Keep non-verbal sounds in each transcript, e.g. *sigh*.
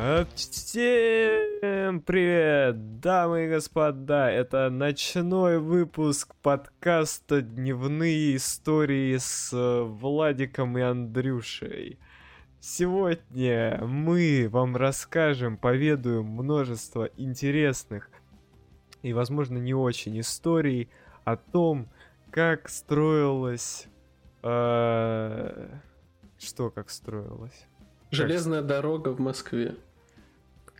А, Всем привет, дамы и господа! Это ночной выпуск подкаста «Дневные истории» с э, Владиком и Андрюшей. Сегодня мы вам расскажем, поведаем множество интересных и, возможно, не очень историй о том, как строилась... э, Что как строилась? Железная дорога в Москве.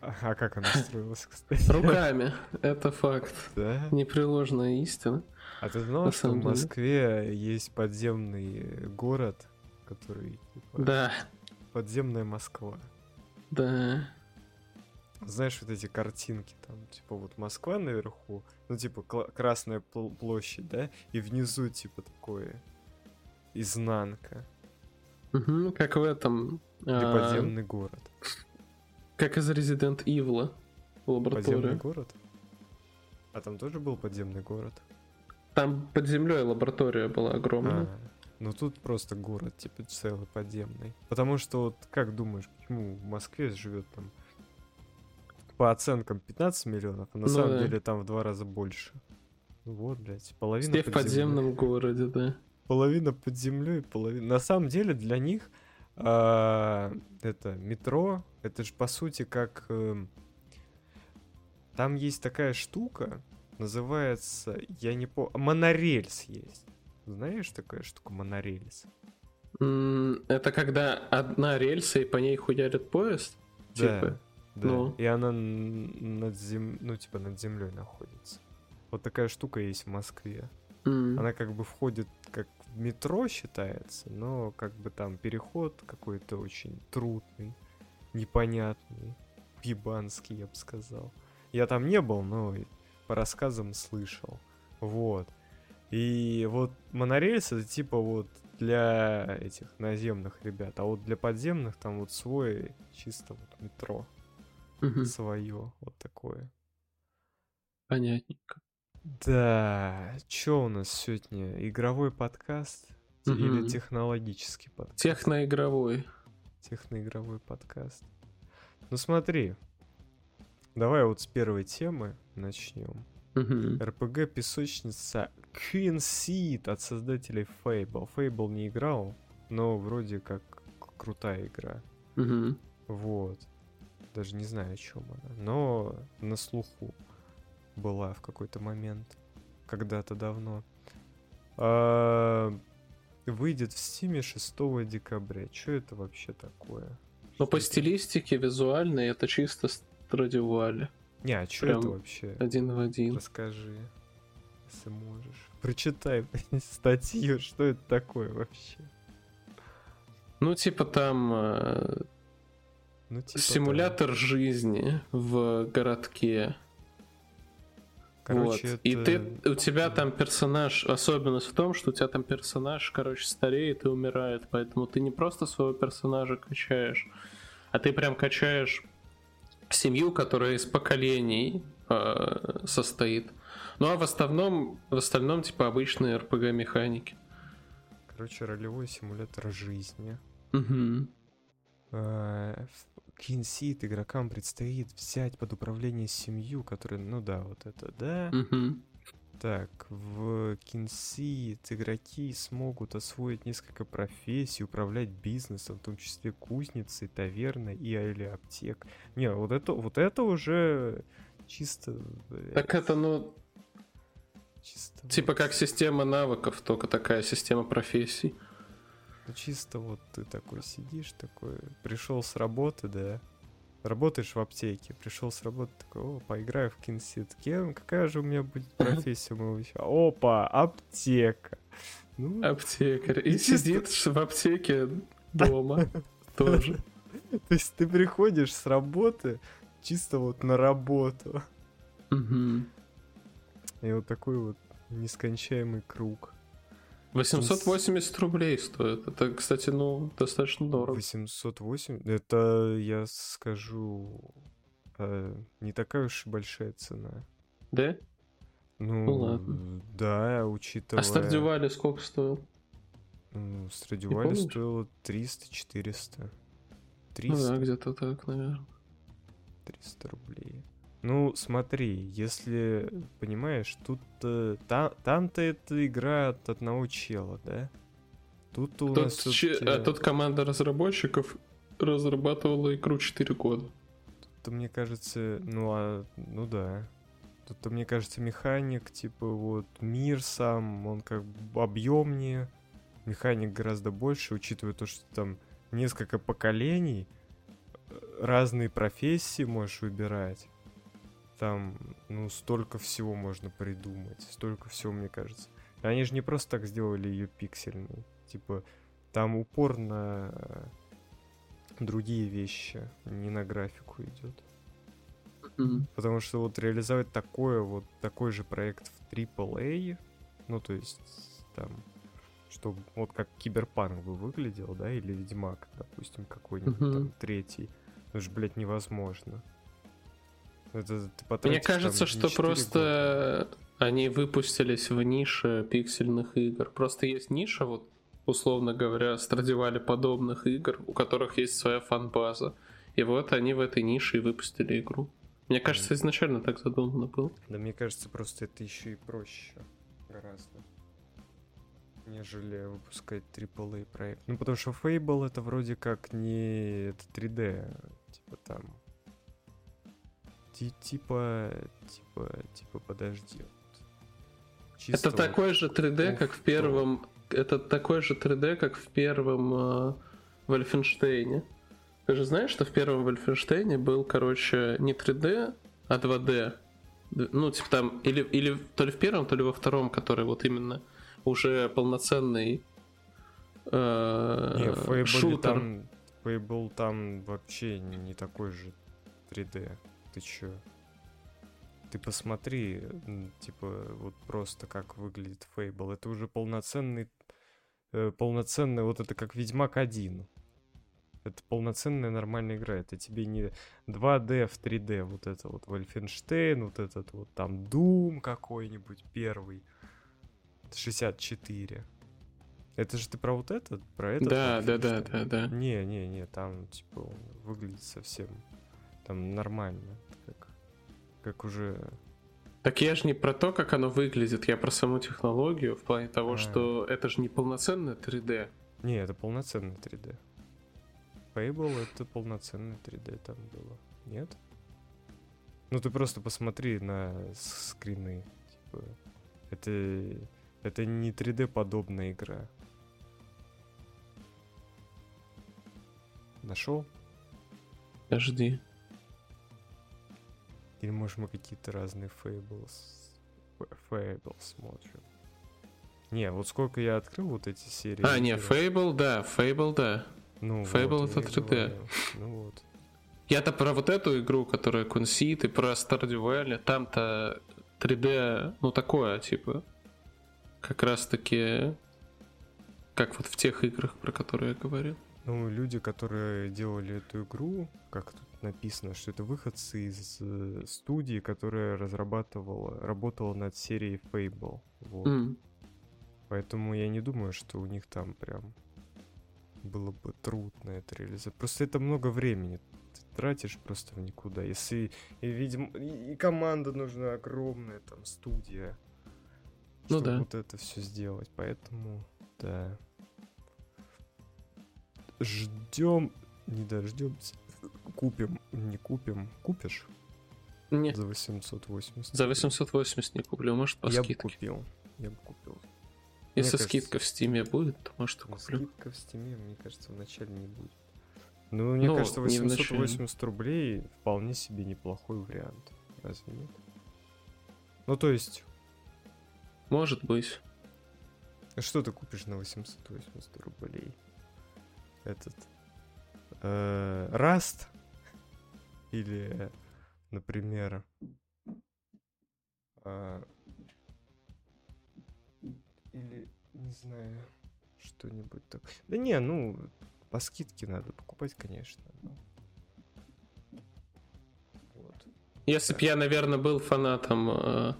А как она строилась, кстати? Руками. Это факт. Да? Непреложная истина. А ты знал, На что в деле. Москве есть подземный город, который типа, Да, подземная Москва? да. Знаешь, вот эти картинки, там, типа, вот Москва наверху, ну, типа, Красная пл- площадь, да, и внизу, типа, такое, изнанка, Мгм, Как в этом. или а, подземный город. Как из Resident Evil. Подземный Лаборатория. город? А там тоже был подземный город? Там под землей лаборатория была огромная. А, ну тут просто город, типа, целый подземный. Потому что, вот, как думаешь, почему в Москве живет там по оценкам 15 миллионов, а на Ну самом да. деле там в два раза больше. Вот, блядь, половина Все в под подземном землей. городе, да. Половина под землей, половина... На самом деле для них это метро, это же по сути как... эм, Там есть такая штука, называется, я не помню, монорельс есть. Знаешь такая штука монорельс? Это когда одна рельса и по ней хуярит поезд? Да, Типа. да. ну. И она над зем... ну типа над землей находится. Вот такая штука есть в Москве. М, Она как бы входит метро считается, но как бы там переход какой-то очень трудный, непонятный, ебанский, я бы сказал. Я там не был, но по рассказам слышал. Вот. И вот монорельс это типа вот для этих наземных ребят, а вот для подземных там вот свой чисто вот метро мгм, свое вот такое. Понятненько. Да, чё у нас сегодня? Игровой подкаст или Мгм. технологический подкаст? Техноигровой. Техноигровой подкаст. Ну смотри, давай вот с первой темы начнем. Мгм. РПГ песочница Queen Seed от создателей Fable. Fable не играл, но вроде как крутая игра. Мгм. Вот. Даже не знаю, о чем она. Но на слуху была в какой-то момент. Когда-то давно. А, Выйдет в стиме 6 декабря. Что это вообще такое? Что по стилистике визуальной это чисто Страдивуали. Не, а что это вообще? Один в один. Расскажи, если можешь. Прочитай *laughs* статью, что это такое вообще. Ну, типа там э, Ну, типа симулятор жизни в городке. Того. вот. Короче, И это- ты, у тебя там персонаж, особенность в том, что у тебя там персонаж, короче, стареет и умирает, поэтому ты не просто своего персонажа качаешь, а ты прям качаешь семью, которая из поколений э, состоит. Ну а в основном, в остальном, типа, обычные RPG механики. Короче, ролевой симулятор жизни. Мгм. Э, в игрокам предстоит взять под управление семью, которая, ну да, вот это, да. Так, в Seed игроки смогут освоить несколько профессий, управлять бизнесом, в том числе кузницей, таверной и или аптек. Не, вот это, вот это уже чисто... Так это, ну, чисто типа как система навыков, только такая система профессий. Чисто вот ты такой сидишь, такой, пришел с работы, да, работаешь в аптеке, пришел с работы, такой, о, поиграю в кинсит, кем, какая же у меня будет профессия моего ща- Опа, аптека. Ну, Аптекарь. И чисто- сидит в аптеке дома *laughs* тоже. то есть ты приходишь с работы чисто вот на работу. И вот такой вот нескончаемый круг. 880 рублей стоит. Это, кстати, ну, достаточно дорого. 808, это, я скажу, э, не такая уж и большая цена. Да? Ну, Ну ладно. да, учитывая... А Стардивали сколько стоил? Ну, Страдивали стоило 300-400. Ну 300. да, где-то так, наверное. 300 рублей. Ну, смотри, если, понимаешь, тут э, та, там-то эта игра от одного чела, да? Тут у тут, нас че, а тут команда разработчиков разрабатывала игру 4 года. Тут, мне кажется, ну, а, ну да. Тут, мне кажется, механик, типа, вот, мир сам, он как бы объемнее, механик гораздо больше, учитывая то, что там несколько поколений, э, разные профессии можешь выбирать. Там, ну, столько всего можно придумать, столько всего, мне кажется. Они же не просто так сделали ее пиксельной. Типа, там упор на другие вещи, не на графику идет. Mm-hmm. Потому что вот реализовать такое, вот такой же проект в AAA, ну, то есть, там, чтобы вот как Киберпанк бы выглядел, да, или Ведьмак, допустим, какой-нибудь mm-hmm. там третий. Это же, блядь, невозможно. Это Мне кажется, там, что просто года. они выпустились в нише пиксельных игр. Просто есть ниша, вот условно говоря, страдивали подобных игр, у которых есть своя фан-база. И вот они в этой нише и выпустили игру. Мне кажется, изначально так задумано было. Да мне кажется, просто это еще и проще гораздо нежели выпускать AAA проект. Ну, потому что Fable это вроде как не это 3D, типа там. Типа, типа, типа, подожди. Чисто это вот такой же 3D, как в первом. Это такой же 3D, как в первом э, Вольфенштейне. Ты же знаешь, что в первом Вольфенштейне был, короче, не 3D, а 2D. Ну, типа там, или, или то ли в первом, то ли во втором, который вот именно уже полноценный э, не, Fable шутер. Там, Fable там вообще не, не такой же 3D. Ты чё? Ты посмотри, типа, вот просто как выглядит Fable. Это уже полноценный, э, полноценный, вот это как Ведьмак 1. Это полноценная нормальная игра. Это тебе не 2D в 3D. Вот это вот Wolfenstein, вот этот вот там Doom какой-нибудь первый. 64. Это же ты про вот этот? Про этот? Да, да, да, да, да. Не, не, не, там, типа, он выглядит совсем там нормально. Как, как уже... Так я же не про то, как оно выглядит, я про саму технологию, в плане того, а. что это же не полноценное 3D. Не, это полноценное 3D. Fable это полноценное 3D там было. Нет? Ну ты просто посмотри на скрины. Типа, это это не 3D подобная игра. Нашел? Подожди. Или может мы какие-то разные Fables, Fables смотрим? Не, вот сколько я открыл вот эти серии. А, не, Fable, да, Fable, да. Ну, Fable вот, это 3D. Ну вот. Я-то про вот эту игру, которая Conceit, и про Stardew Valley, там-то 3D, ну такое, типа, как раз-таки как вот в тех играх, про которые я говорил. Ну, люди, которые делали эту игру, как тут написано, что это выходцы из э, студии, которая разрабатывала, работала над серией Fable. Вот. Mm. Поэтому я не думаю, что у них там прям было бы трудно это реализовать. Просто это много времени ты тратишь просто в никуда. Если, и, видимо, и команда нужна огромная, там, студия ну, да. вот это все сделать. Поэтому, да. Ждем, не дождемся. Купим, не купим. Купишь? Нет. За 880. За 880 не куплю, может по я скидке. Бы купил. Я бы купил. Если мне скидка кажется, в стиме будет, то может куплю. Скидка в стиме, мне кажется, вначале не будет. Ну, мне ну, кажется, 880 рублей вполне себе неплохой вариант. Разве нет? Ну, то есть, может быть. А что ты купишь на 880 рублей? Этот... Э, Rust? Или, например... Э, или, не знаю, что-нибудь так. Да не, ну, по скидке надо покупать, конечно. Но... Вот. Если бы я, наверное, был фанатом э,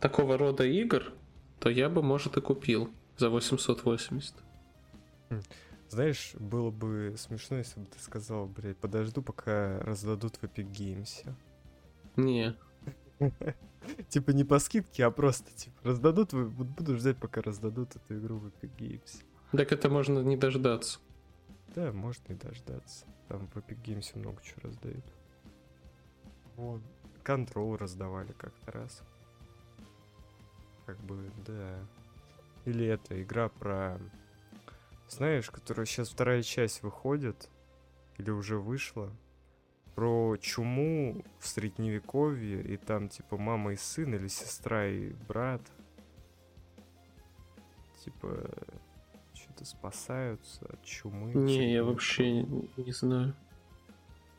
такого рода игр, то я бы, может, и купил за 880. Знаешь, было бы смешно, если бы ты сказал, блядь, подожду, пока раздадут в Epic Games. Не. *laughs* Типа не по скидке, а просто, типа, раздадут, буду ждать, пока раздадут эту игру в Epic Games. Так это можно не дождаться. Да, можно и дождаться. Там в Epic Games много чего раздают. Вот. Control раздавали как-то раз. Как бы, да. Или это игра про... Знаешь, которая сейчас вторая часть выходит, или уже вышла, про чуму в средневековье, и там типа мама и сын, или сестра и брат. Типа, что-то спасаются от чумы. Не, я вообще не, не знаю.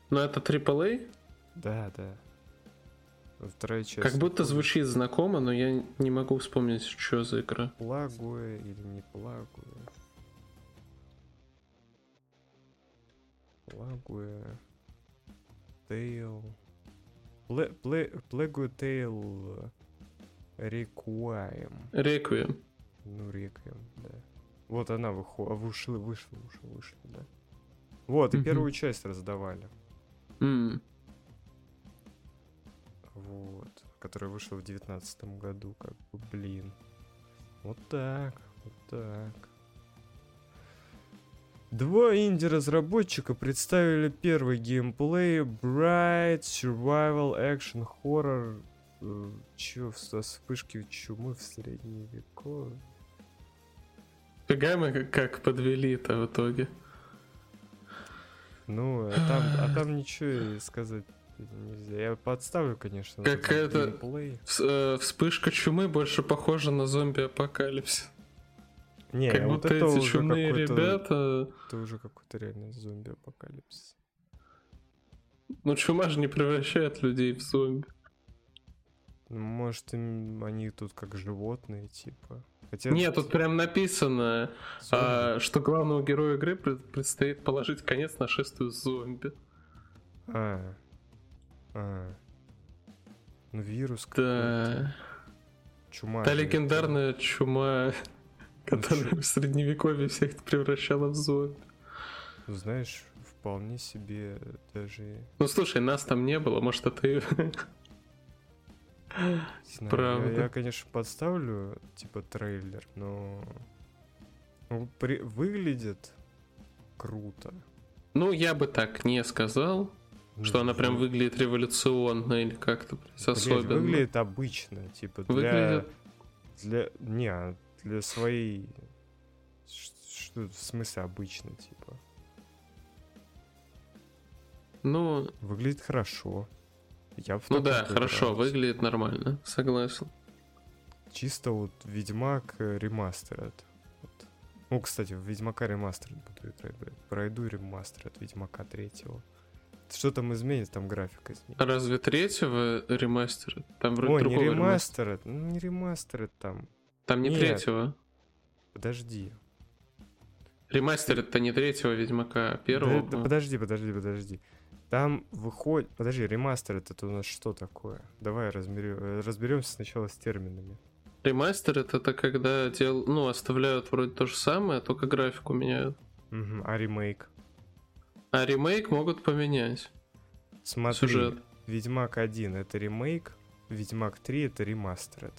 Но это AAA? Да, да. Вторая часть. Как будто выходит. звучит знакомо, но я не могу вспомнить, что за игра. Плагуя или не плагуя. Плагуя. Тейл. Плегуя Тейл Рекуаем. Реквием. Ну, Реквием, да. Вот она выходит. А вышла, вышла, уже вышла, да. Вот, и Мгм. первую часть раздавали. М, Вот. Которая вышла в девятнадцатом году, как бы, блин. Вот так, вот так. Два инди-разработчика представили первый геймплей Bright Survival Action Horror. э, Чё, со вспышки чумы в средневековье? Фига мы как- подвели-то в итоге. Ну, а там, а там ничего сказать нельзя. Я подставлю, конечно, Какая-то- э, Вспышка чумы больше похожа на зомби-апокалипсис. Не, как вот будто это эти уже чумные какой-то- ребята... Это уже какой-то реальный зомби-апокалипсис. Ну, чума же не превращает людей в зомби. Ну, Может, им они тут как животные, типа. Хотя Нет, тут прям написано, а, что главному герою игры пред- предстоит положить конец нашествию зомби. А. А. Ну, вирус какой-то. Да. Чума. Та легендарная чума, которая в средневековье всех превращала в зомби. Ну, знаешь, вполне себе даже... Ну слушай, нас там не было, может это и... знаю, Правда. Я, я, конечно, подставлю, типа, трейлер, но... ну, при- Выглядит круто. Ну, я бы так не сказал, Ну, что она прям вы- выглядит революционно или как-то особенно. выглядит обычно, типа, для... Выглядит- Для... Не, а для своей... Что в смысле обычно, типа? Ну, Выглядит хорошо. Я в ну да, хорошо, поиграюсь. выглядит нормально, согласен. Чисто вот Ведьмак ремастер. Вот. Ну, кстати, в Ведьмака ремастер буду играть, блядь. Пройду ремастер от Ведьмака третьего. Что там изменится? Там графика изменится. Разве третьего ремастера? Там вроде Ой, не другого ремастер, это- ну, не ремастер это там. Там не Нет. третьего. Подожди. Ремастер это не третьего Ведьмака, а первого. Да- да подожди, подожди, подожди. Там выходит... Подожди, ремастер это у нас что такое? Давай разберем... разберемся сначала с терминами. Ремастер это, это когда дел... ну, оставляют вроде то же самое, только графику меняют. Мгм, А ремейк? А ремейк могут поменять. Смотри, Сюжет. Ведьмак 1 это ремейк, Ведьмак 3 это ремастер,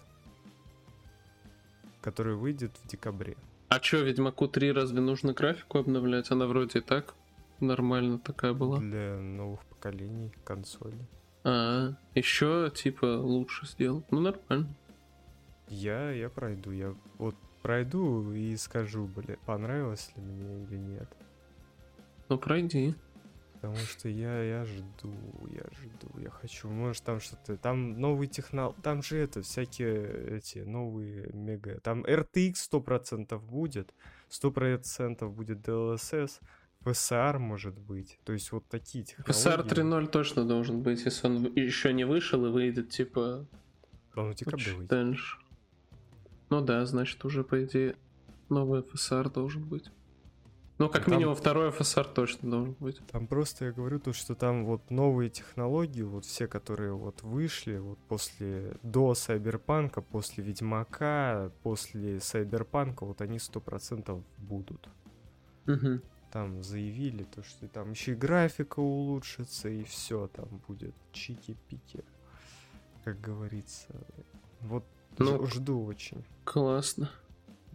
который выйдет в декабре. А чё, Ведьмаку 3 разве нужно графику обновлять? Она вроде и так нормально такая была. Для новых поколений консоли. А, еще типа лучше сделал. Ну нормально. Я, я пройду, я вот пройду и скажу, бля, понравилось ли мне или нет. Ну пройди. Потому что я, я жду, я жду, я хочу. Может там что-то, там новые технол... Там же это, всякие эти новые мега... Там RTX 100% будет, 100% будет DLSS, FSR может быть. То есть вот такие технологии. PSR 3.0 точно должен быть, если он еще не вышел и выйдет типа в декабре выйдет. дальше. Ну да, значит уже по идее новый FSR должен быть. Ну, как Там- минимум, второй FSR точно должен быть. Там просто я говорю то, что там вот новые технологии, вот все, которые вот вышли, вот после до Сайберпанка, после Ведьмака, после Сайберпанка, вот они сто процентов будут. Мгм. Там заявили то, что там еще и графика улучшится, и все там будет чики-пики, как говорится. Вот Ну, жду очень, Классно.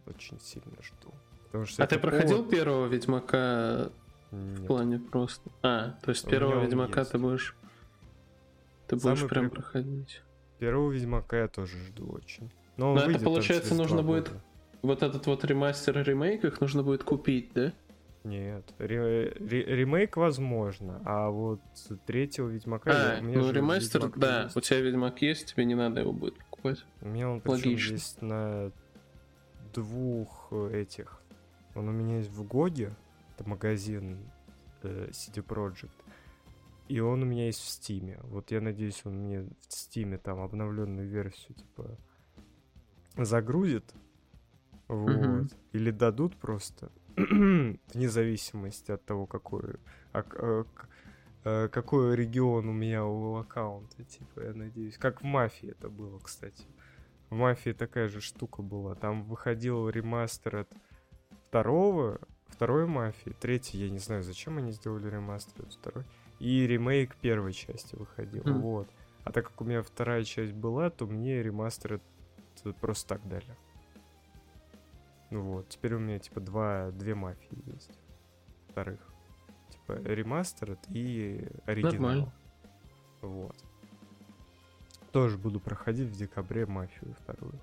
очень сильно жду. Потому что А ты проходил повод- первого Ведьмака в Нет. плане просто? А, то есть первого Ведьмака есть. ты будешь... Ты будешь Самый прям прик- проходить. Первого Ведьмака я тоже жду очень. Но, Но это, получается, нужно будет- года. Вот этот вот ремастер ремейк их нужно будет купить, да? Нет, ре- ре- ремейк возможно, а вот третьего Ведьмака... я- А, у меня ну ремастер, Ведьмак да, есть. у тебя Ведьмак есть, тебе не надо его будет покупать. У меня он Логично. есть на двух этих. Он у меня есть в Гоге, это магазин э, CD Projekt. И он у меня есть в Стиме. Вот я надеюсь, он мне в Стиме там обновленную версию типа загрузит. Вот. Мгм. Или дадут просто. Вне зависимости от того, какой, а- а, э, какой регион у меня у аккаунта. Типа, я надеюсь. Как в мафии это было, кстати. В мафии такая же штука была. Там выходил ремастер от второго, второй мафии, третий, я не знаю, зачем они сделали ремастер второй. И ремейк первой части выходил. Мгм. Вот. А так как у меня вторая часть была, то мне ремастер просто так дали. Ну вот, теперь у меня типа два, две мафии есть. Вторых. Типа ремастер и оригинал. Нормально. Вот. Тоже буду проходить в декабре мафию вторую.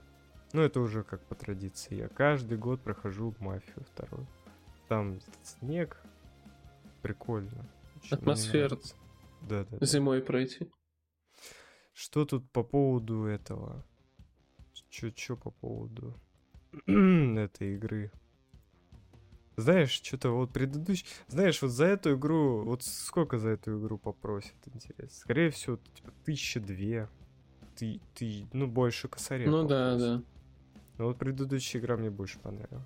Ну, это уже как по традиции. Я каждый год прохожу мафию вторую. Там снег. Прикольно. Очень Атмосферно. Да, да, да. Зимой пройти. Что тут по поводу этого? Чё, чё по поводу *clears throat* этой игры? Знаешь, что-то вот предыдущий... Знаешь, вот за эту игру... Вот сколько за эту игру попросят, интересно? Скорее всего, типа, тысяча две. Ты, ты, ну, больше косаря Ну да, попросят. да. Но вот предыдущая игра мне больше понравилась.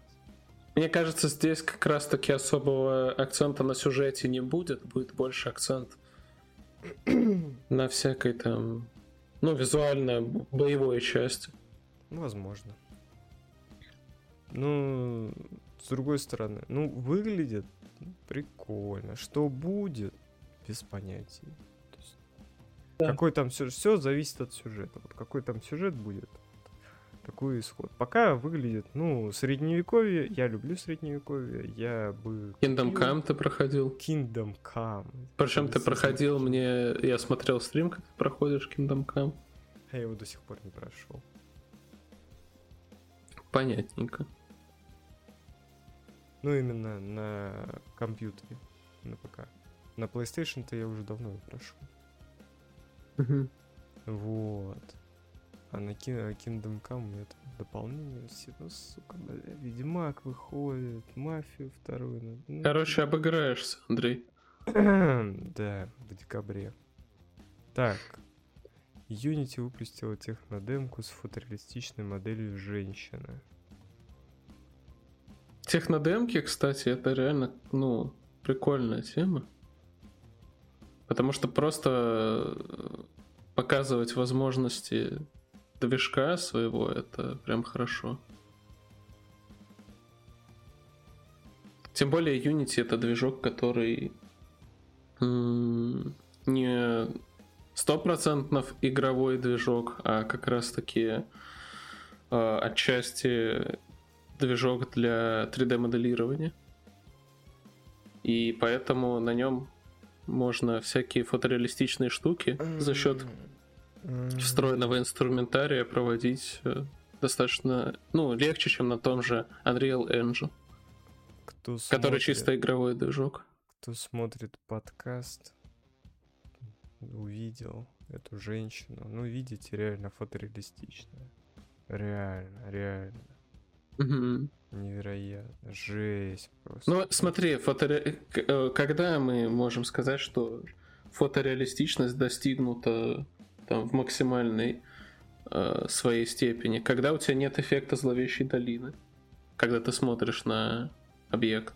Мне кажется, здесь как раз-таки особого акцента на сюжете не будет, будет больше акцент *clears throat* на всякой там, ну, визуально боевой части. Ну, возможно. Ну, с другой стороны, ну, выглядит прикольно. Что будет, без понятия. Есть, Да. Какой там сюжет, все зависит от сюжета. Вот какой там сюжет будет, такой исход. Пока выглядит, ну, средневековье, я люблю средневековье, я бы... Kingdom Come ты проходил. Kingdom Come. Причем ты проходил мне, я смотрел стрим, как ты проходишь Kingdom Come. Я его до сих пор не прошел. Понятненько. Ну, именно на компьютере, на ПК. На PlayStation-то я уже давно его прошел. Мгм. Вот. А на Ки- Kingdom Come там дополнение. Ну, сука, бля, Ведьмак выходит, Мафию вторую. ну, ну, Короче, обыграешься, Андрей. *clears throat* да, в декабре. Так. Unity выпустила технодемку с фотореалистичной моделью женщины. Технодемки, кстати, это реально, ну, прикольная тема. Потому что просто э, показывать возможности движка своего, это прям хорошо. Тем более Unity это движок, который не стопроцентно игровой движок, а как раз таки э, отчасти движок для 3D моделирования. И поэтому на нем можно всякие фотореалистичные штуки за счет встроенного инструментария проводить э, достаточно, ну, легче, чем на том же Unreal Engine, Кто который смотрит- чисто игровой движок. Кто смотрит подкаст, увидел эту женщину. Ну, видите, реально фотореалистичная. Реально, реально. Мгм. Невероятно. Жесть просто. Ну, смотри, к- э, когда мы можем сказать, что фотореалистичность достигнута там, в максимальной э, своей степени, когда у тебя нет эффекта зловещей долины, когда ты смотришь на объект.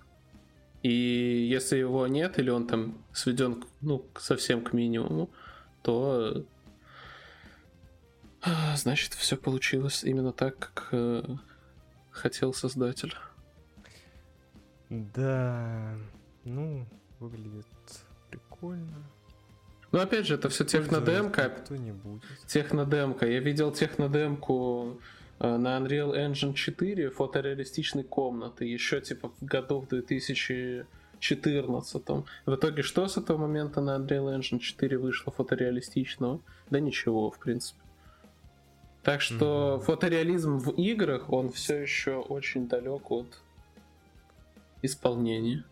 И если его нет, или он там сведен ну, совсем к минимуму, то э, значит все получилось именно так, как э, хотел создатель. Да, ну, выглядит прикольно. Ну, опять же, это все технодемка. Технодемка. Я видел технодемку э, на Unreal Engine 4 фотореалистичной комнаты еще типа в году в 2014. В итоге что с этого момента на Unreal Engine 4 вышло фотореалистичного? Да ничего, в принципе. Так что mm-hmm. фотореализм в играх, он все еще очень далек от исполнения.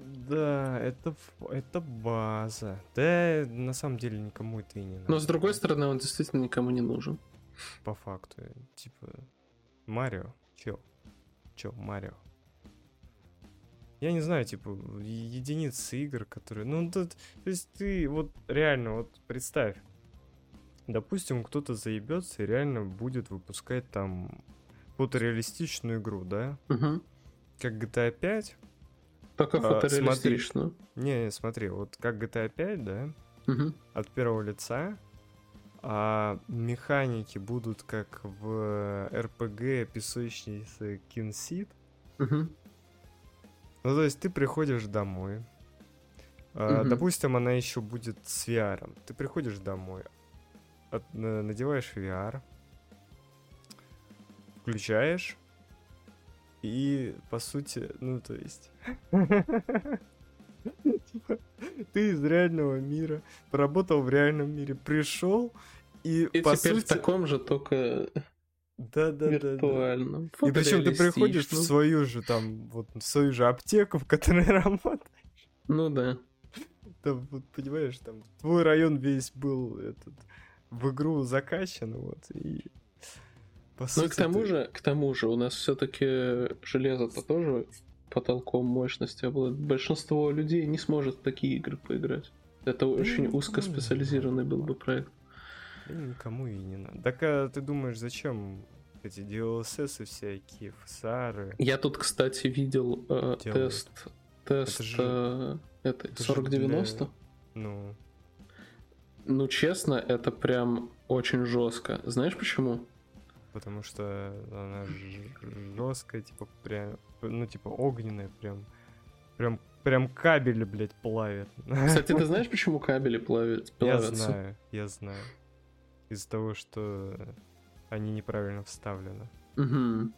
Да, это, это база. Да, на самом деле никому это и не надо. Но с другой стороны, он действительно никому не нужен. По факту. Типа, Марио, чё? Чё, Марио? Я не знаю, типа, единицы игр, которые... Ну, то, то есть ты вот реально, вот представь, допустим, кто-то заебется и реально будет выпускать там фотореалистичную игру, да? Угу. Как GTA 5, только а, фотореалистично. Смотри, не, не, смотри, вот как GTA 5, да, угу. от первого лица, а механики будут как в RPG песочнице Кинсид. Угу. Ну, то есть ты приходишь домой. А, угу. Допустим, она еще будет с VR. Ты приходишь домой, от, надеваешь VR, включаешь, и, по сути, ну, то есть... *laughs* Ты из реального мира, поработал в реальном мире, пришел, и, и по теперь сути... в таком же, только да, да, виртуально. Да, да. И причем ты приходишь в свою же там, вот, в свою же аптеку, в которой *laughs* работаешь. Ну да. Там, вот, понимаешь, там твой район весь был этот в игру закачан, вот, и по ну и к тому ты... же, к тому же, у нас все-таки железо-то тоже потолком мощности обладает. Большинство людей не сможет в такие игры поиграть. Это да очень узкоспециализированный был бы проект. Да никому и не надо. Так а ты думаешь, зачем эти DLSS и всякие фсары? Я тут, кстати, видел э, тест, тест это, же, э, это, это 4090. Для... Ну. Ну, честно, это прям очень жестко. Знаешь почему? Потому что она жесткая, типа прям, ну типа огненная, прям, прям, прям кабели, блядь, плавят. Кстати, ты *laughs* знаешь, почему кабели плавят, плавятся? Я знаю, я знаю. Из-за того, что они неправильно вставлены. Угу.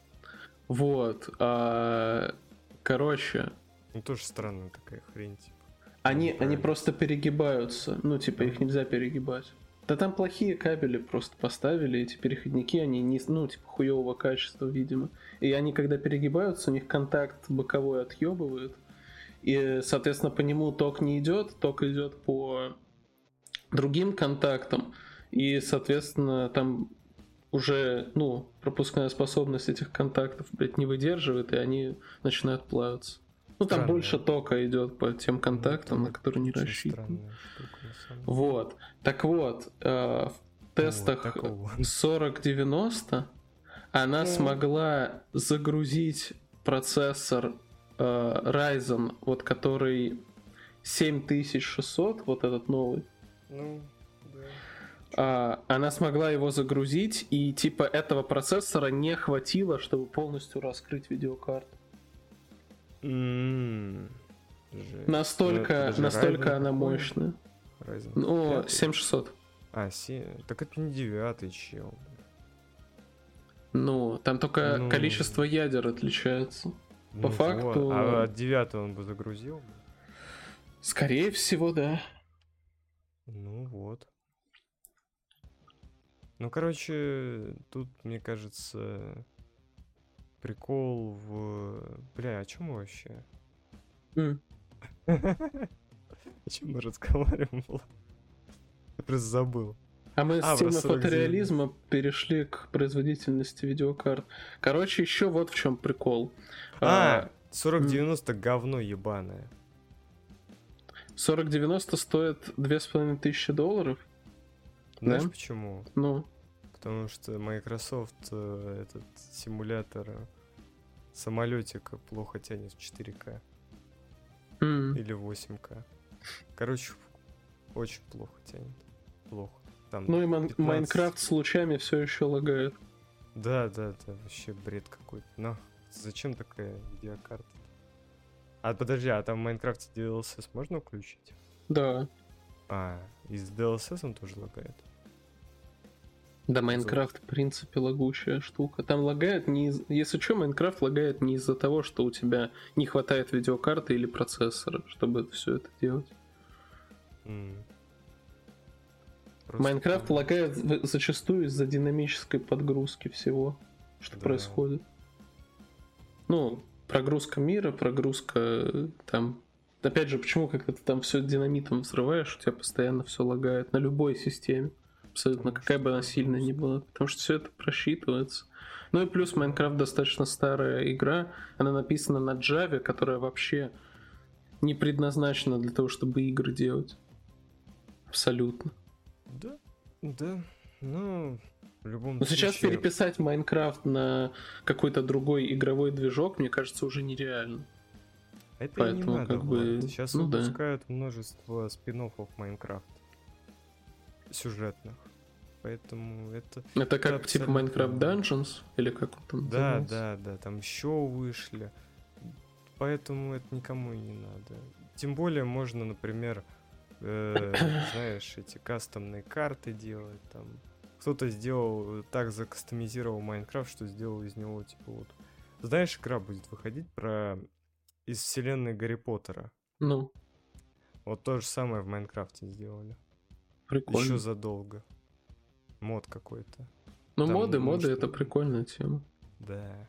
Вот. А... Короче. Ну тоже странная такая хрень, типа. Они, они просто перегибаются. Ну, типа, их нельзя перегибать. Да там плохие кабели просто поставили, эти переходники, они не, ну, типа, хуевого качества, видимо. И они, когда перегибаются, у них контакт боковой отъебывает. И, соответственно, по нему ток не идет, ток идет по другим контактам. И, соответственно, там уже, ну, пропускная способность этих контактов, блядь, не выдерживает, и они начинают плавиться. Ну, там больше тока идет по тем контактам, ну, на которые не рассчитан. Вот. Так вот, э, в тестах вот 4090 она смогла загрузить процессор э, Ryzen, вот который 7600, вот этот новый. Ну, а, она смогла его загрузить, и типа этого процессора не хватило, чтобы полностью раскрыть видеокарту. Mm-hmm. Настолько, ну, настолько она мощная. Ryzen ну, 7600. А, 7. Так это не девятый чел. Ну, там только ну... количество ядер отличается. По ну, факту. Вот. А от девятого он бы загрузил? Скорее всего, да. Ну вот. Ну, короче, тут, мне кажется, прикол в... Бля, о чем мы вообще? *laughs* О чем мы разговариваем? Я просто забыл. А мы а, с темы фотореализма перешли к производительности видеокарт. Короче, еще вот в чем прикол. А, 4090 говно ебаное. 4090 стоит 2500 долларов? Знаешь да? почему? Ну. Потому что Microsoft э, этот симулятор самолетика плохо тянет в 4К. Mm. Или 8К. Короче, очень плохо тянет. Плохо. Там ну и 15... Minecraft с лучами все еще лагает. Да, да, да, вообще бред какой-то. Но зачем такая видеокарта? А подожди, а там в Майнкрафте DLSS можно включить? Да. А, и с DLSS он тоже лагает? Да, Minecraft, в принципе, лагучая штука. Там лагает не из... Если что, Minecraft лагает не из-за того, что у тебя не хватает видеокарты или процессора, чтобы все это делать. Просто Майнкрафт там- лагает зачастую из-за динамической подгрузки всего, что Да. происходит. Ну, прогрузка мира, прогрузка э, там... Опять же, почему, когда ты там все динамитом взрываешь, у тебя постоянно все лагает на любой системе. Абсолютно, какая бы она сильная ни была. Потому что все это просчитывается. Ну и плюс Майнкрафт достаточно старая игра. Она написана на Java, которая вообще не предназначена для того, чтобы игры делать. Абсолютно. Да, да. Ну, в любом Но сейчас случае... переписать Майнкрафт на какой-то другой игровой движок, мне кажется, уже нереально. Это и не поэтому надо, как бы. Сейчас ну да. выпускают множество спин Майнкрафта. Сюжетных. Поэтому это... Это как Да, типа. Minecraft Dungeons, или как он там Да, назывался? да, да, там еще вышли. Поэтому это никому и не надо. Тем более можно, например, э, *coughs* знаешь, эти кастомные карты делать там. Кто-то сделал, так закастомизировал Майнкрафт, что сделал из него, типа, вот... Знаешь, игра будет выходить про... из вселенной Гарри Поттера. Ну, Вот то же самое в Майнкрафте сделали. Прикольно. Еще задолго. Мод какой-то. ну, там, моды, моды может, это прикольная тема. Да.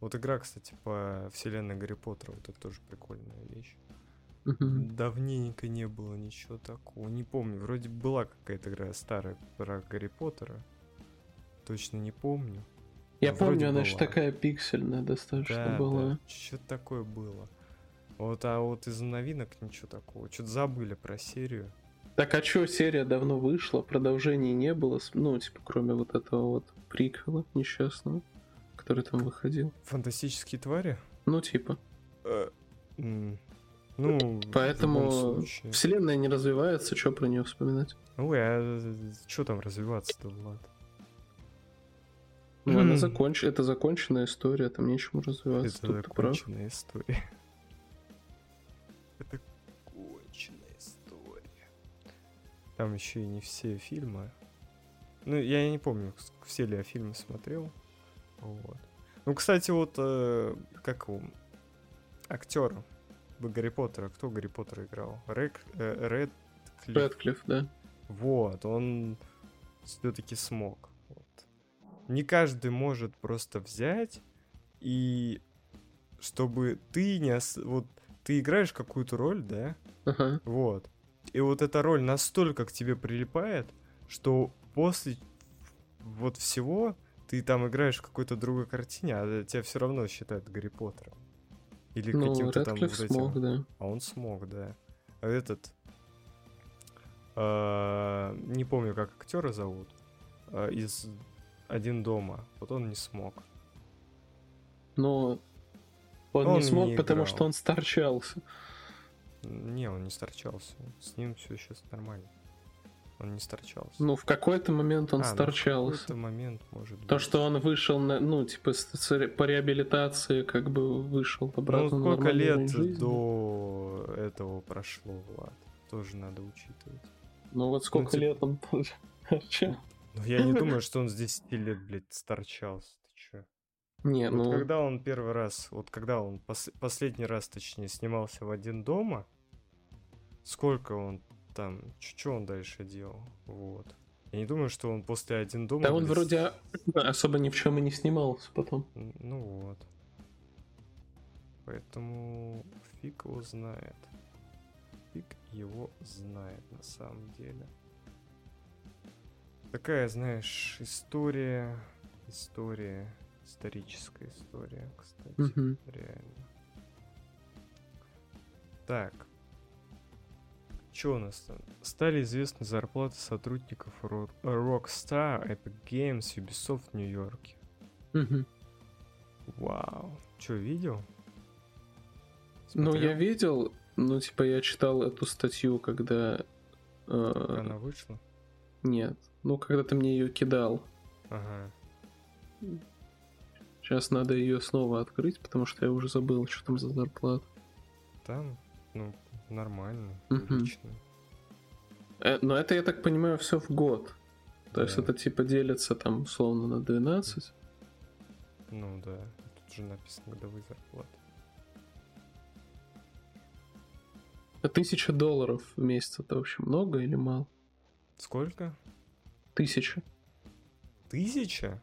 Вот игра, кстати, по вселенной Гарри Поттера, вот это тоже прикольная вещь. Давненько не было ничего такого. Не помню, вроде была какая-то игра старая про Гарри Поттера. Точно не помню. Я вроде помню, она еще была. такая пиксельная достаточно Да, была. да, что-то такое было. Вот, а вот из новинок ничего такого. Что-то забыли про серию. Так а чё, серия давно вышла, продолжения не было, ну, типа, кроме вот этого вот приквела несчастного, который там выходил. Фантастические твари? Ну, типа. Э, Ну, Поэтому вселенная не развивается, что про нее вспоминать? Ой, а что там развиваться-то, Влад? Ну, она законч... это законченная история, там нечему развиваться. Это тут законченная история. *laughs* Это Там еще и не все фильмы. Ну, я не помню, все ли я фильмы смотрел. Вот. Ну, кстати, вот э, как у актер Гарри Поттера, кто Гарри Поттера играл? Рек, э, Рэдклифф. Рэдклифф, да. Вот, он все-таки смог. Вот. Не каждый может просто взять и чтобы ты не ос- вот ты играешь какую-то роль, да? Ага. Вот. И вот эта роль настолько к тебе прилипает, что после вот всего ты там играешь в какой-то другой картине, а тебя все равно считают Гарри Поттером. Или Ну, каким-то там вот этим... смог, да. А он смог, да. А этот... а, не помню, как актера зовут. а, из «Один дома». Вот он не смог. Но он, Он не смог, не потому что он старчался. Не, он не старчался. С ним все сейчас нормально. Он не старчался. Ну, в какой-то момент он А, ну, в какой-то момент, может быть. То, что он вышел, на, ну, типа, по реабилитации, как бы вышел Ну, обратно на сколько лет жизни. до этого прошло, Влад? Тоже надо учитывать. Ну, вот сколько типа- лет он тоже *laughs* торчал. Но я не думаю, что он с 10 лет, блядь, старчался. Ты чё? Не, Вот ну, когда он первый раз, вот когда он пос- последний раз, точнее, снимался в один дома, сколько он там, что он дальше делал, вот. Я не думаю, что он после один дома... да он блядь, вроде особо ни в чем и не снимался потом. Ну вот. Поэтому фиг его знает. Фиг его знает на самом деле. Такая, знаешь, история, история, историческая история, кстати. Мгм. Реально. Так. Что у нас там? Стали известны зарплаты сотрудников Rockstar, Epic Games, Ubisoft в Нью-Йорке. Мгм. Вау. Че, видел? Ну, Смотрел, я видел, ну, типа, я читал эту статью, когда... э, она вышла? Нет, ну, когда ты мне ее кидал. Ага. Сейчас надо ее снова открыть, потому что я уже забыл, что там за зарплата. там, ну, нормально. Э, Но это, я так понимаю, все в год. То есть Да. это типа делится там условно на 12. Ну да, тут же написано годовые зарплаты. А тысяча долларов в месяц это вообще много или мало? Сколько? Тысяча. Тысяча?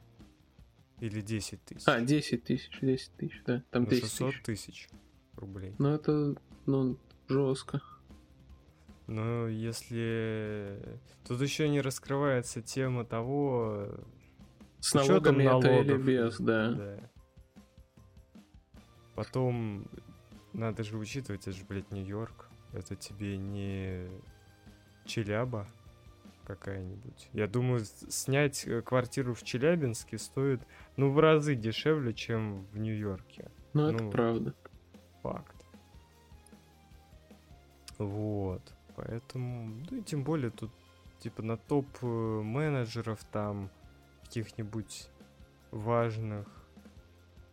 Или десять тысяч? А, 10 тысяч, 10 тысяч, да. Там Ну, 10 600 тысяч. тысяч рублей. Ну это, ну, жестко. Но если... Тут еще не раскрывается тема того... С налогами это или без, да. Да. Потом надо же учитывать, это же, блядь, Нью-Йорк. Это тебе не Челяба какая-нибудь. Я думаю, снять э, квартиру в Челябинске стоит, ну, в разы дешевле, чем в Нью-Йорке. Ну это Ну, правда. Факт. Вот. Поэтому, ну и тем более тут, типа, на топ э, менеджеров там каких-нибудь важных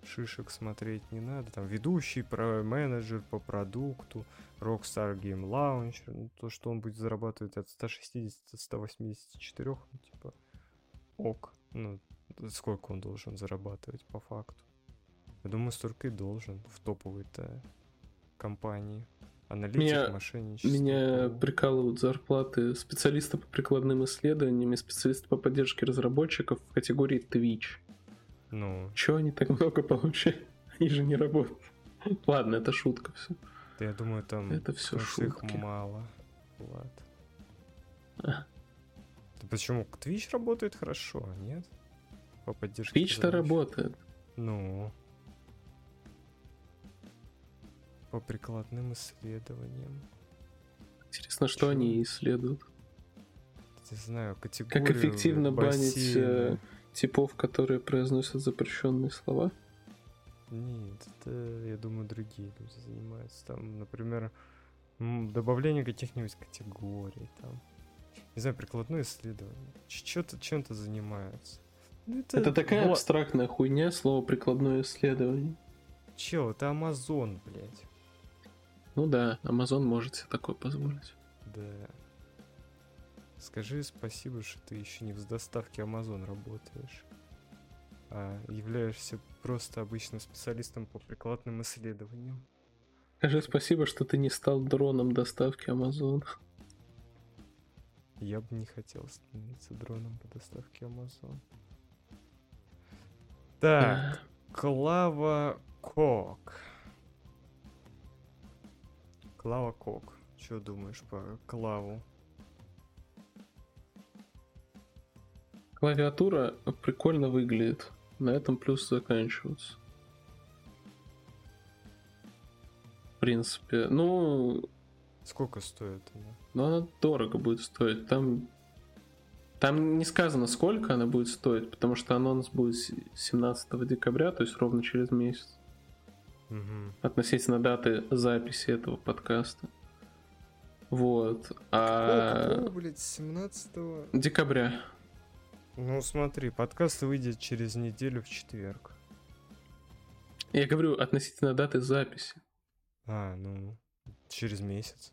шишек смотреть не надо. Там ведущий про менеджер по продукту, Rockstar Game Launcher, ну, то, что он будет зарабатывать от 160 до 184, ну, типа, ок. Ну, сколько он должен зарабатывать по факту. Я думаю, столько и должен в топовой-то компании. Аналитик, Меня- мошенничество. Меня прикалывают зарплаты специалиста по прикладным исследованиям и специалиста по поддержке разработчиков в категории Twitch. Ну, Чего они так много получают? Они же не работают. Ладно, это шутка все. да я думаю, там Это всё просто их шутки. мало. Влад. А. Почему? Twitch работает хорошо, нет? По поддержке Twitch-то работает. Ну. По прикладным исследованиям. Интересно, что Чё? они исследуют. Не знаю, категорию Как эффективно банить бассейна. э, типов, которые произносят запрещенные слова? Нет, это, я думаю, другие люди занимаются. Там, например, добавление каких-нибудь категорий, там. Не знаю, прикладное исследование. Чем-то занимаются. Ну, Это такая Вла- абстрактная хуйня, слово прикладное исследование. Чел, это Амазон, блядь. Ну да, Amazon может себе такое позволить. Да. Скажи спасибо, что ты еще не в доставке Amazon работаешь, а являешься просто обычным специалистом по прикладным исследованиям. Скажи спасибо, что ты не стал дроном доставки Amazon. Я бы не хотел становиться дроном по доставке Amazon. Так, Клава Кок. Клава Кок. Что думаешь по Клаву? Клавиатура прикольно выглядит. На этом плюс заканчиваются. В принципе. Ну, Сколько стоит она? но она дорого будет стоить. Там, там не сказано, сколько она будет стоить, потому что анонс будет с- 17 декабря, то есть ровно через месяц. Мгм. Относительно даты записи этого подкаста. Вот. А Какого, блядь, 17 декабря. Ну смотри, подкаст выйдет через неделю в четверг. Я говорю относительно даты записи. А, ну, через месяц.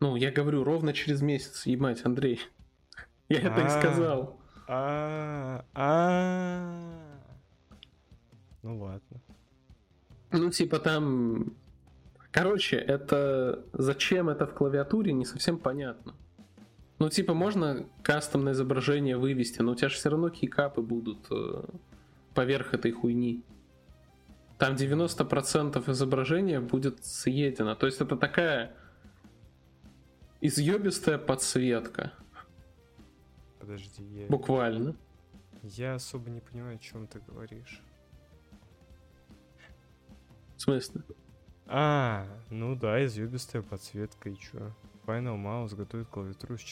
Ну, я говорю ровно через месяц, ебать, Андрей. *laughs* Я это и А. сказал. А, а. Ну ладно. Ну, типа там... Короче, это... Зачем это в клавиатуре, не совсем понятно. Ну, типа, можно кастомное изображение вывести, но у тебя же все равно кейкапы будут э, поверх этой хуйни. Там 90% изображения будет съедено. То есть это такая изъебистая подсветка. Подожди, я, Буквально. я особо не понимаю, о чем ты говоришь. В смысле? А, ну да, изъебистая подсветка и чё. Final Mouse готовит клавиатуру с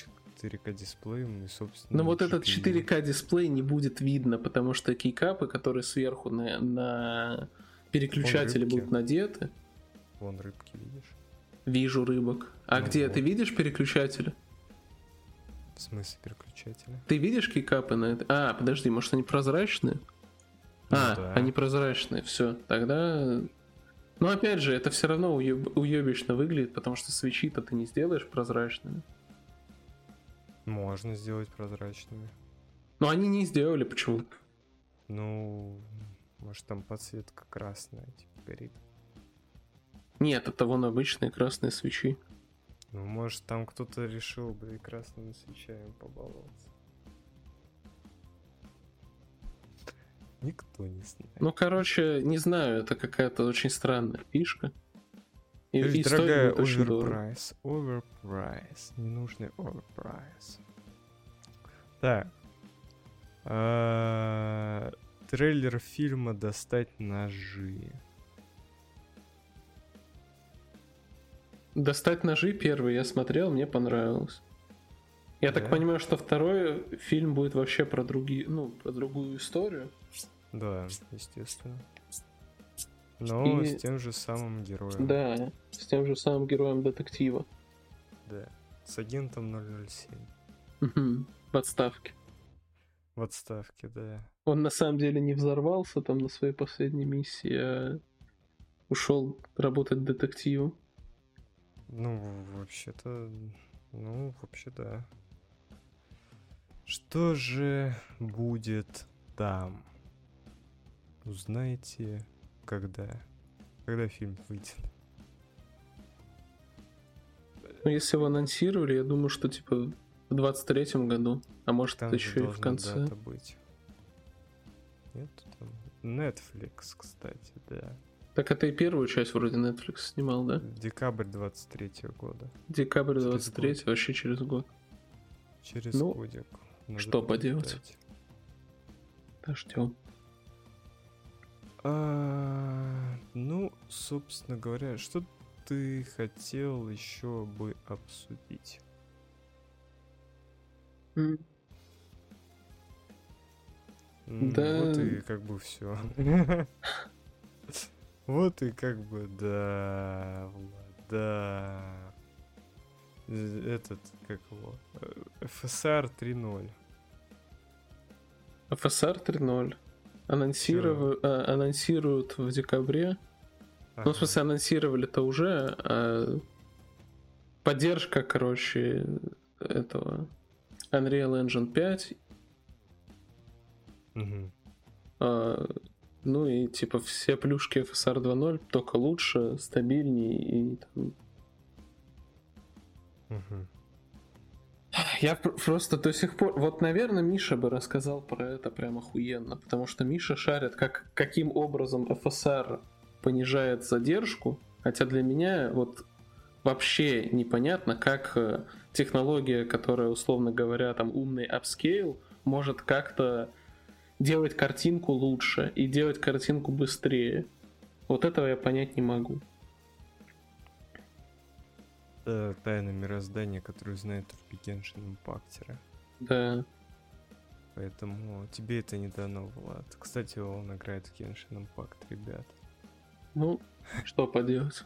4К дисплеем и, собственно, Но вот этот GPU. 4К дисплей не будет видно, потому что кейкапы, которые сверху на, на переключатели будут надеты. Вон рыбки, видишь? Вижу рыбок. А Ну где вот. ты видишь переключатели? В смысле переключателя? Ты видишь кейкапы на это? А, подожди, может они прозрачные? Ну а, да. они прозрачные, все. Тогда Но опять же, это все равно уеб... уебищно выглядит, потому что свечи-то ты не сделаешь прозрачными. Можно сделать прозрачными. Но они не сделали почему-то. Ну, может там подсветка красная, типа, горит. Нет, это вон обычные красные свечи. Ну, может, там кто-то решил бы и красными свечами побаловаться. Никто не знает. Ну, короче, не знаю, это какая-то очень странная фишка. И, и дорогая, overprice. Overprice. Ненужный overprice. Так. А, трейлер фильма «Достать ножи». «Достать ножи» первый я смотрел, мне понравилось. Я да? так понимаю, что второй фильм будет вообще про другие, ну, про другую историю. Да, естественно. Но и... с тем же самым героем. Да, с тем же самым героем детектива. Да, с агентом 007. Угу, в отставке. В отставке, да. Он на самом деле не взорвался там на своей последней миссии, а ушел работать детективом. Ну, вообще-то, ну, вообще да. Что же будет там? Узнаете, когда? Когда фильм выйдет? Ну, если его анонсировали, я думаю, что типа в 23-м году, а может там еще и в конце. Дата быть. Нет, там Netflix, кстати, да. Так это и первую часть вроде Netflix снимал, да? Декабрь 23 -го года. Декабрь 23 вообще через год. Через ну, годик. Надо что поделать? Дождем. А, ну, собственно говоря, что ты хотел еще бы обсудить? Mm. Да. Вот и как бы все. *laughs* Вот и как бы да, да. Этот, как его? FSR 3.0. FSR 3.0 анонсиров... а, анонсируют в декабре. Ага. Ну, в смысле, анонсировали-то уже. А поддержка, короче, этого Unreal Engine 5. Угу. А, ну и типа все плюшки FSR 2.0 только лучше, стабильнее и там... Угу. Я просто до сих пор... Вот, наверное, Миша бы рассказал про это прям охуенно, потому что Миша шарит, как, каким образом FSR понижает задержку, хотя для меня вот вообще непонятно, как э, технология, которая, условно говоря, там умный upscale, может как-то делать картинку лучше и делать картинку быстрее. Вот этого я понять не могу это тайна мироздания, которую знает только Геншин Импактеры. Да. Поэтому тебе это не дано, Влад. Кстати, он играет в Genshin Impact, ребят. Ну, что поделать?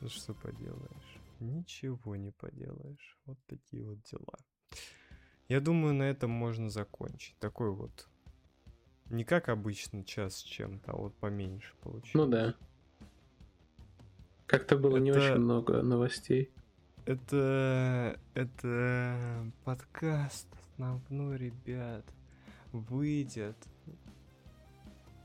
Ну что поделаешь? Ничего не поделаешь. Вот такие вот дела. Я думаю, на этом можно закончить. Такой вот не как обычно час с чем-то, а вот поменьше получилось. Ну да. Как-то было это... не очень много новостей. Это... Это подкаст основной, ребят. Выйдет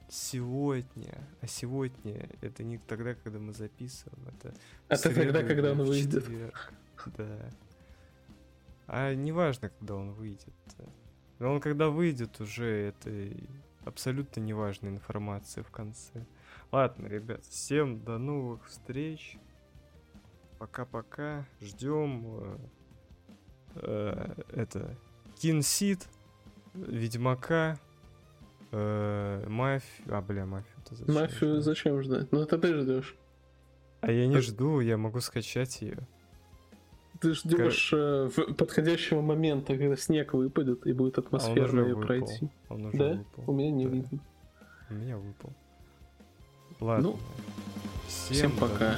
сегодня. А сегодня это не тогда, когда мы записываем. Это это тогда, когда он выйдет. Да. А неважно, когда он выйдет. Но он когда выйдет, уже это абсолютно неважная информация в конце. Ладно, ребят, всем до новых встреч. Пока-пока. Ждем э, э, это Кинсит, Ведьмака, э, Мафию. А, бля, мафию-то зачем? Мафию ждать? зачем ждать? Ну это ты ждешь. А я не жду, я могу скачать ее. Ты ждешь Кор... э, подходящего момента, когда снег выпадет и будет атмосферно а ее пройти. Он уже да? Выпал. У меня не да. видно. У меня выпал. Ладно. Ну, всем, всем пока.